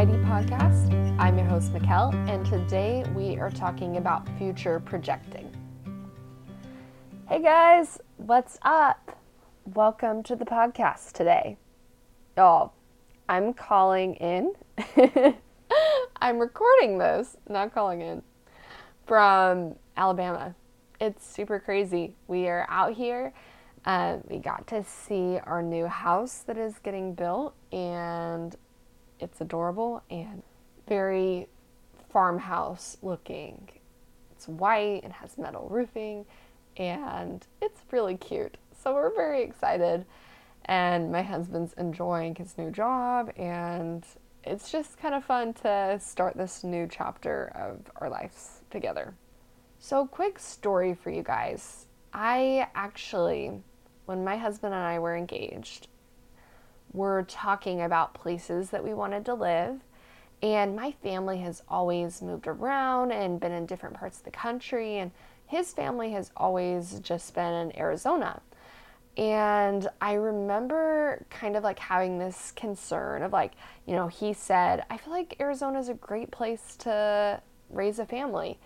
Podcast. I'm your host, Mikkel, and today we are talking about future projecting. Hey guys, what's up? Welcome to the podcast today. Oh, I'm calling in. I'm recording this, not calling in, from Alabama. It's super crazy. We are out here. Uh, we got to see our new house that is getting built, and it's adorable and very farmhouse looking. It's white and has metal roofing, and it's really cute. So we're very excited. And my husband's enjoying his new job, and it's just kind of fun to start this new chapter of our lives together. So, quick story for you guys. I actually, when my husband and I were engaged, were talking about places that we wanted to live. And my family has always moved around and been in different parts of the country, and his family has always just been in Arizona. And I remember kind of like having this concern of like, you know, he said, I feel like Arizona is a great place to raise a family.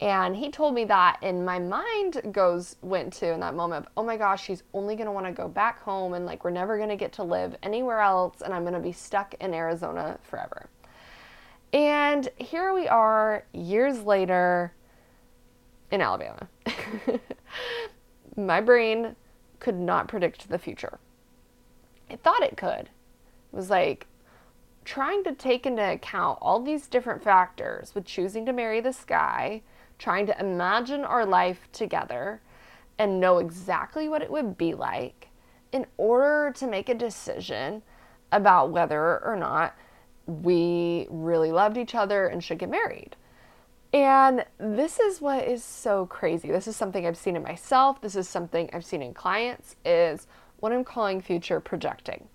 And he told me that, and my mind goes went to in that moment of, oh my gosh, she's only gonna want to go back home, and like we're never gonna get to live anywhere else, and I'm gonna be stuck in Arizona forever. And here we are, years later, in Alabama. my brain could not predict the future. It thought it could. It was like trying to take into account all these different factors with choosing to marry this guy trying to imagine our life together and know exactly what it would be like in order to make a decision about whether or not we really loved each other and should get married. And this is what is so crazy. This is something I've seen in myself. This is something I've seen in clients is what I'm calling future projecting.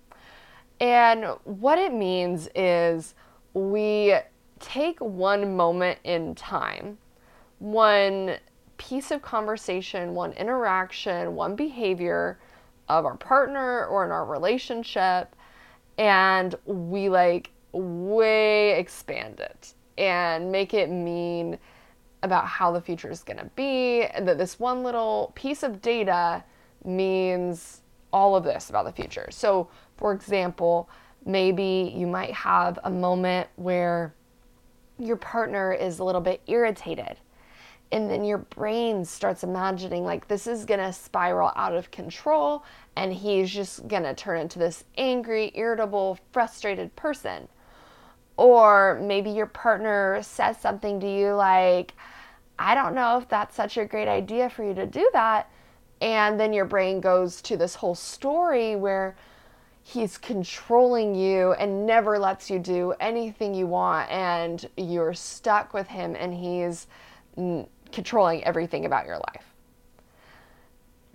And what it means is we take one moment in time one piece of conversation, one interaction, one behavior of our partner or in our relationship, and we like way expand it and make it mean about how the future is going to be, and that this one little piece of data means all of this about the future. So, for example, maybe you might have a moment where your partner is a little bit irritated and then your brain starts imagining like this is going to spiral out of control and he's just going to turn into this angry, irritable, frustrated person. Or maybe your partner says something to you like, I don't know if that's such a great idea for you to do that. And then your brain goes to this whole story where he's controlling you and never lets you do anything you want, and you're stuck with him, and he's controlling everything about your life.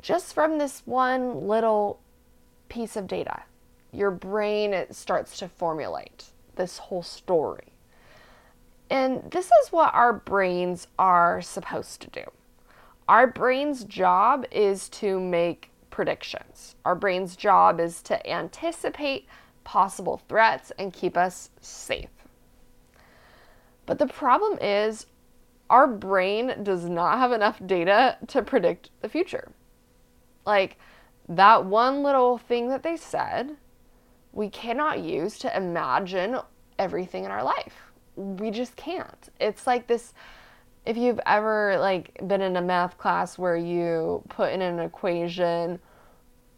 Just from this one little piece of data, your brain starts to formulate this whole story. And this is what our brains are supposed to do. Our brain's job is to make predictions. Our brain's job is to anticipate possible threats and keep us safe. But the problem is, our brain does not have enough data to predict the future. Like that one little thing that they said, we cannot use to imagine everything in our life. We just can't. It's like this if you've ever like been in a math class where you put in an equation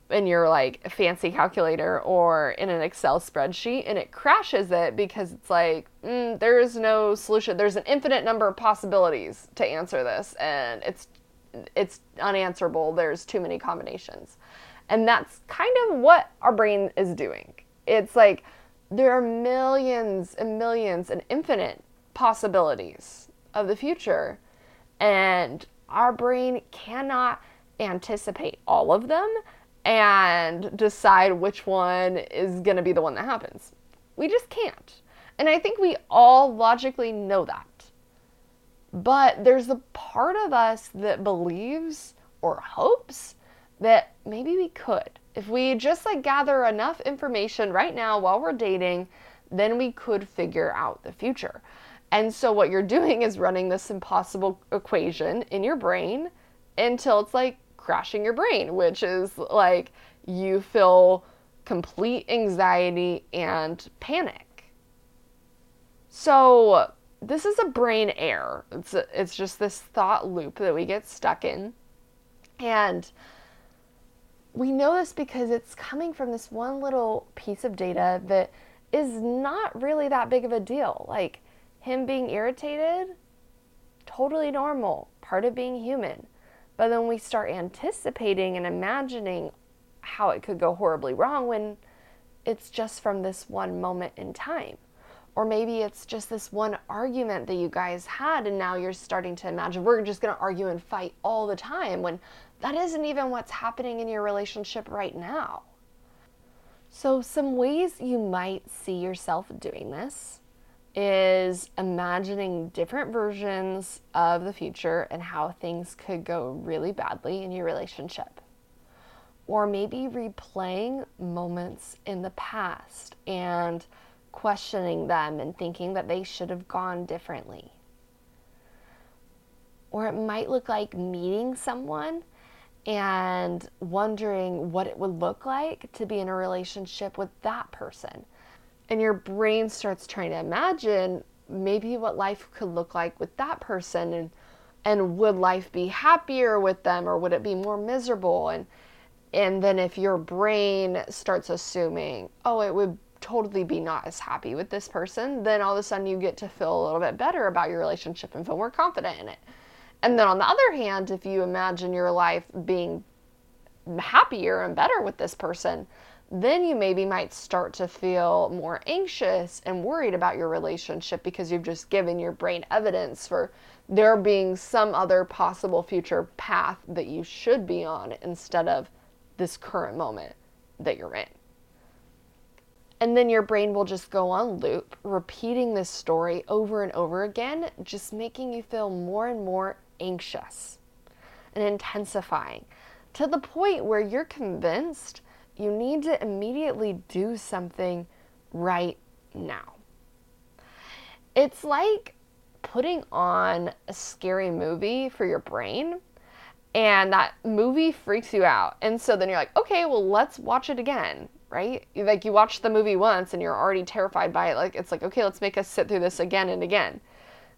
in your like fancy calculator or in an Excel spreadsheet and it crashes it because it's like mm, there is no solution. There's an infinite number of possibilities to answer this and it's it's unanswerable. There's too many combinations. And that's kind of what our brain is doing. It's like there are millions and millions and infinite possibilities of the future and our brain cannot anticipate all of them and decide which one is going to be the one that happens. We just can't. And I think we all logically know that. But there's a part of us that believes or hopes that maybe we could. If we just like gather enough information right now while we're dating then we could figure out the future. And so what you're doing is running this impossible equation in your brain until it's like crashing your brain, which is like you feel complete anxiety and panic. So, this is a brain error. It's, a, it's just this thought loop that we get stuck in. And we know this because it's coming from this one little piece of data that is not really that big of a deal. Like him being irritated, totally normal, part of being human. But then we start anticipating and imagining how it could go horribly wrong when it's just from this one moment in time. Or maybe it's just this one argument that you guys had, and now you're starting to imagine we're just gonna argue and fight all the time when that isn't even what's happening in your relationship right now. So, some ways you might see yourself doing this is imagining different versions of the future and how things could go really badly in your relationship or maybe replaying moments in the past and questioning them and thinking that they should have gone differently. Or it might look like meeting someone and wondering what it would look like to be in a relationship with that person. And your brain starts trying to imagine maybe what life could look like with that person and and would life be happier with them or would it be more miserable and and then if your brain starts assuming, oh, it would totally be not as happy with this person, then all of a sudden you get to feel a little bit better about your relationship and feel more confident in it. And then on the other hand, if you imagine your life being happier and better with this person, then you maybe might start to feel more anxious and worried about your relationship because you've just given your brain evidence for there being some other possible future path that you should be on instead of this current moment that you're in. And then your brain will just go on loop, repeating this story over and over again, just making you feel more and more anxious and intensifying to the point where you're convinced you need to immediately do something right now. It's like putting on a scary movie for your brain and that movie freaks you out. And so then you're like, okay, well, let's watch it again, right? Like you watch the movie once and you're already terrified by it. Like it's like, okay, let's make us sit through this again and again.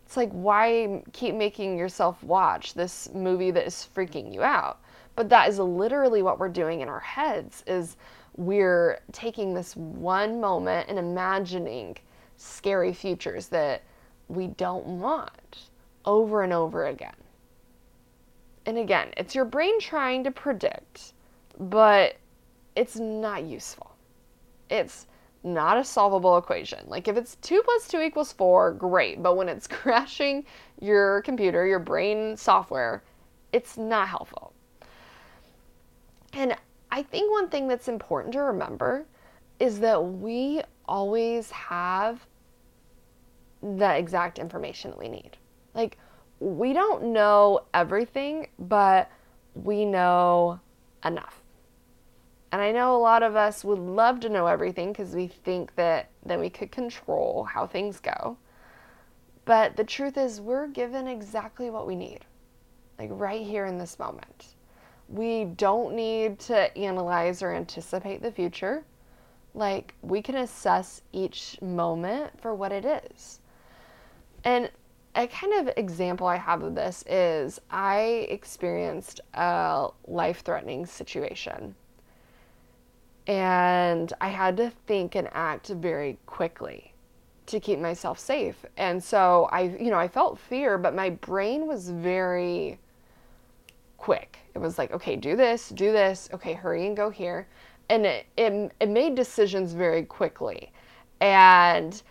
It's like, why keep making yourself watch this movie that is freaking you out? But that is literally what we're doing in our heads is we're taking this one moment and imagining scary futures that we don't want over and over again and again, it's your brain trying to predict, but it's not useful. It's not a solvable equation. Like if it's 2 plus 2 equals 4, great. But when it's crashing your computer, your brain software, it's not helpful. And I think one thing that's important to remember is that we always have the exact information that we need. Like we don't know everything, but we know enough. And I know a lot of us would love to know everything because we think that then we could control how things go. But the truth is, we're given exactly what we need, like right here in this moment. We don't need to analyze or anticipate the future. Like, we can assess each moment for what it is. And a kind of example I have of this is I experienced a life threatening situation. And I had to think and act very quickly to keep myself safe. And so I, you know, I felt fear, but my brain was very quick. It was like, okay, do this, do this, okay, hurry and go here. And it, it, it made decisions very quickly. And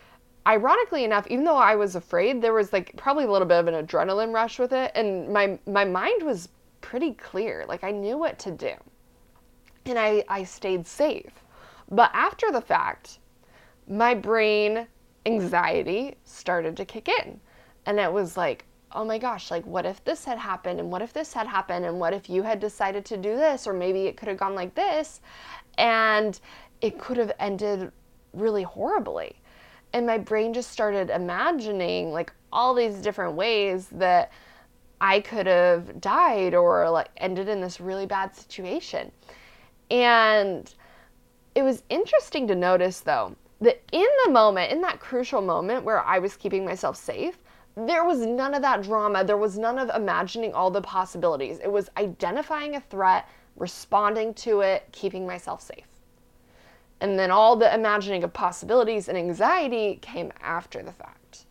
ironically enough, even though I was afraid, there was like probably a little bit of an adrenaline rush with it, and my my mind was pretty clear. Like I knew what to do, and I I stayed safe. But after the fact, my brain anxiety started to kick in, and it was like. Oh my gosh, like what if this had happened and what if this had happened and what if you had decided to do this or maybe it could have gone like this and it could have ended really horribly And my brain just started imagining like all these different ways that I could have died or like ended in this really bad situation. And it was interesting to notice though that in the moment, in that crucial moment where I was keeping myself safe, there was none of that drama. There was none of imagining all the possibilities. It was identifying a threat, responding to it, keeping myself safe. And then all the imagining of possibilities and anxiety came after the fact.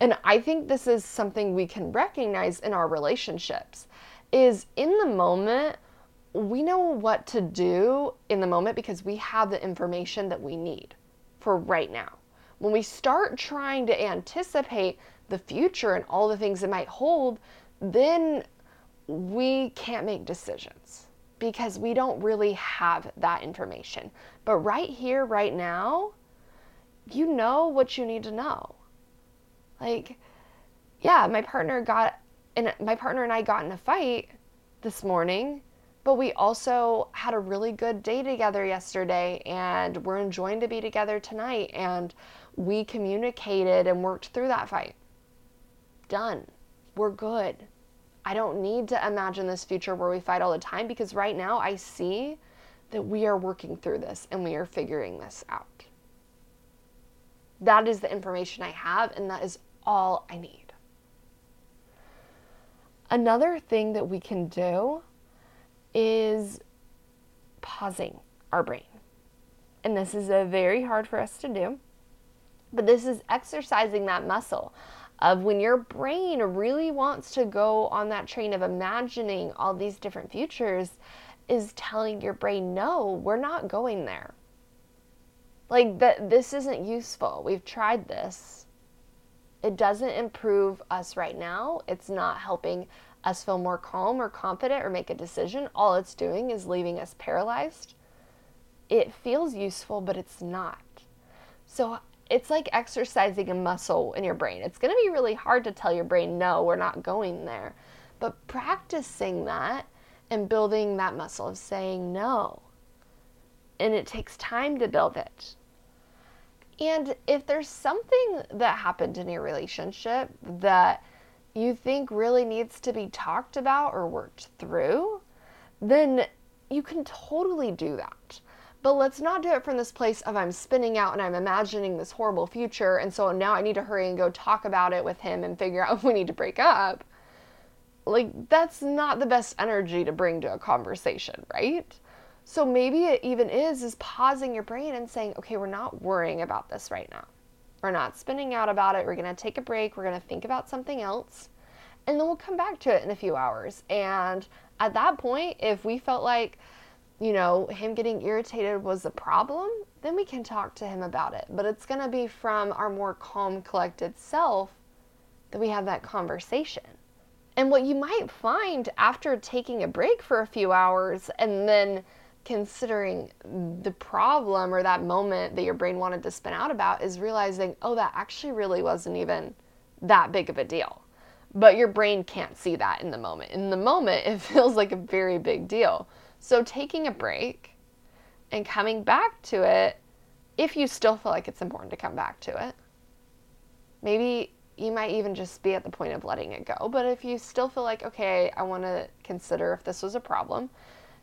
And I think this is something we can recognize in our relationships is in the moment we know what to do in the moment because we have the information that we need for right now. When we start trying to anticipate the future and all the things it might hold, then we can't make decisions because we don't really have that information. But right here, right now, you know what you need to know. Like, yeah, my partner got and my partner and I got in a fight this morning, but we also had a really good day together yesterday and we're enjoying to be together tonight and we communicated and worked through that fight done. We're good. I don't need to imagine this future where we fight all the time because right now I see that we are working through this and we are figuring this out. That is the information I have, and that is all I need. Another thing that we can do is pausing our brain. And this is a very hard for us to do, but this is exercising that muscle of when your brain really wants to go on that train of imagining all these different futures is telling your brain no we're not going there. Like that this isn't useful. We've tried this. It doesn't improve us right now. It's not helping us feel more calm or confident or make a decision. All it's doing is leaving us paralyzed. It feels useful but it's not. So it's like exercising a muscle in your brain. It's going to be really hard to tell your brain, no, we're not going there. But practicing that and building that muscle of saying no. And it takes time to build it. And if there's something that happened in your relationship that you think really needs to be talked about or worked through, then you can totally do that. But let's not do it from this place of I'm spinning out and I'm imagining this horrible future. And so now I need to hurry and go talk about it with him and figure out if we need to break up. Like, that's not the best energy to bring to a conversation, right? So maybe it even is is pausing your brain and saying, okay, we're not worrying about this right now. We're not spinning out about it. We're going to take a break. We're going to think about something else. And then we'll come back to it in a few hours. And at that point, if we felt like, you know, him getting irritated was a problem, then we can talk to him about it. But it's going to be from our more calm, collected self that we have that conversation. And what you might find after taking a break for a few hours and then considering the problem or that moment that your brain wanted to spin out about is realizing, oh, that actually really wasn't even that big of a deal. But your brain can't see that in the moment. In the moment, it feels like a very big deal. So taking a break and coming back to it, if you still feel like it's important to come back to it, maybe you might even just be at the point of letting it go. But if you still feel like, okay, I want to consider if this was a problem,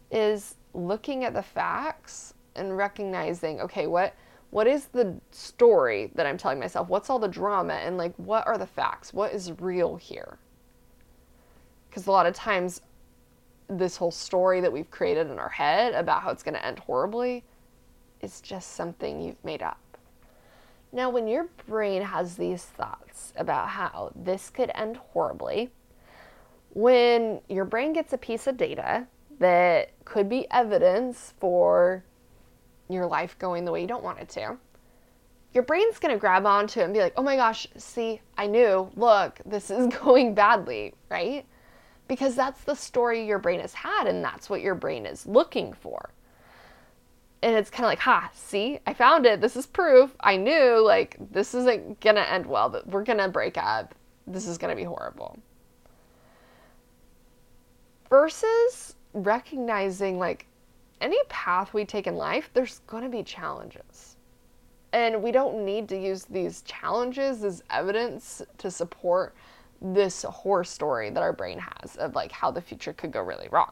is looking at the facts and recognizing, okay, what what is the story that I'm telling myself? What's all the drama and like what are the facts? What is real here? Because a lot of times this whole story that we've created in our head about how it's going to end horribly is just something you've made up. Now, when your brain has these thoughts about how this could end horribly, when your brain gets a piece of data that could be evidence for your life going the way you don't want it to, your brain's going to grab onto it and be like, oh my gosh, see, I knew, look, this is going badly, right? Because that's the story your brain has had and that's what your brain is looking for. And it's kind of like, ha, see, I found it. This is proof. I knew, like, this isn't going to end well, we're going to break up. This is going to be horrible. Versus recognizing, like, any path we take in life, there's going to be challenges. And we don't need to use these challenges as evidence to support this horror story that our brain has of like how the future could go really wrong.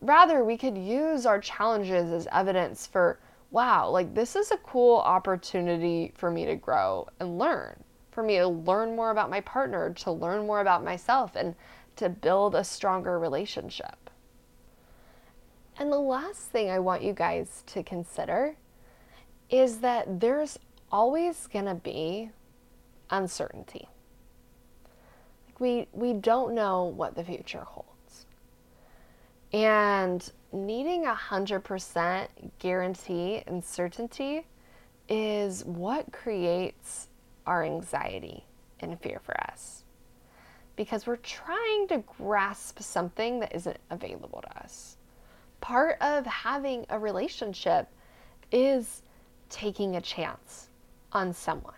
Rather, we could use our challenges as evidence for wow, like this is a cool opportunity for me to grow and learn, for me to learn more about my partner, to learn more about myself, and to build a stronger relationship. And the last thing I want you guys to consider is that there's always going to be uncertainty. We we don't know what the future holds. And needing a 100% guarantee and certainty is what creates our anxiety and fear for us. Because we're trying to grasp something that isn't available to us. Part of having a relationship is taking a chance on someone.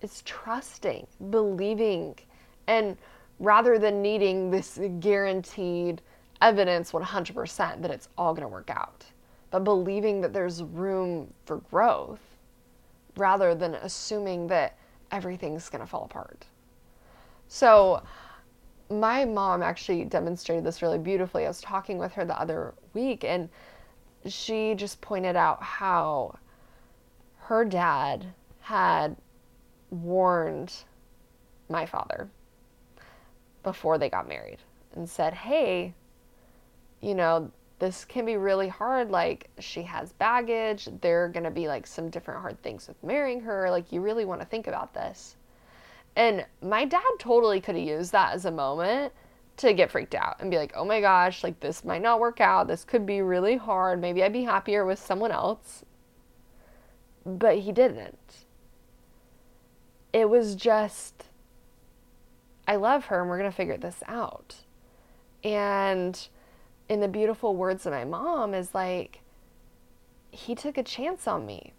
It's trusting, believing, and rather than needing this guaranteed evidence 100% that it's all going to work out, but believing that there's room for growth rather than assuming that everything's going to fall apart. So, my mom actually demonstrated this really beautifully. I was talking with her the other week, and she just pointed out how her dad had warned my father before they got married and said, Hey, you know, this can be really hard. Like, she has baggage. There are going to be like some different hard things with marrying her. Like, you really want to think about this. And my dad totally could have used that as a moment to get freaked out and be like, oh my gosh, like this might not work out. This could be really hard. Maybe I'd be happier with someone else. But he didn't. It was just, I love her and we're going to figure this out. And in the beautiful words of my mom is like, he took a chance on me.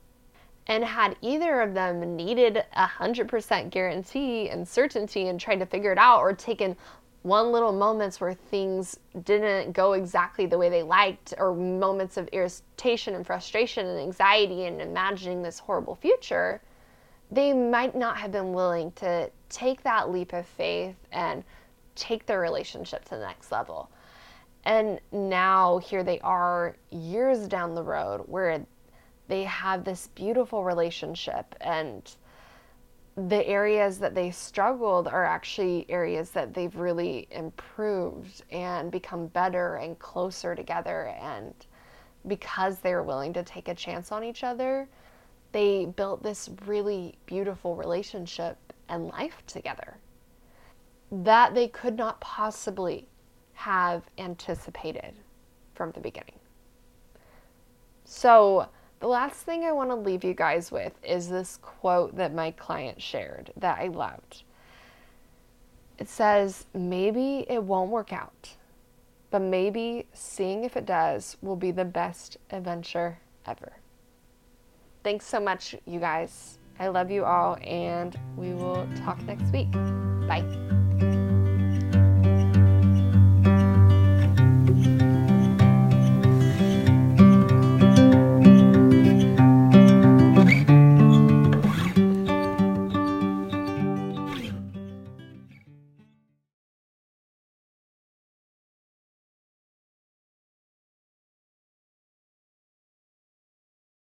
And had either of them needed a 100% guarantee and certainty and tried to figure it out or taken one little moments where things didn't go exactly the way they liked or moments of irritation and frustration and anxiety and imagining this horrible future, they might not have been willing to take that leap of faith and take their relationship to the next level. And now here they are years down the road where they have this beautiful relationship and the areas that they struggled are actually areas that they've really improved and become better and closer together and because they were willing to take a chance on each other they built this really beautiful relationship and life together that they could not possibly have anticipated from the beginning. So, the last thing I want to leave you guys with is this quote that my client shared that I loved. It says, Maybe it won't work out, but maybe seeing if it does will be the best adventure ever. Thanks so much, you guys. I love you all, and we will talk next week. Bye.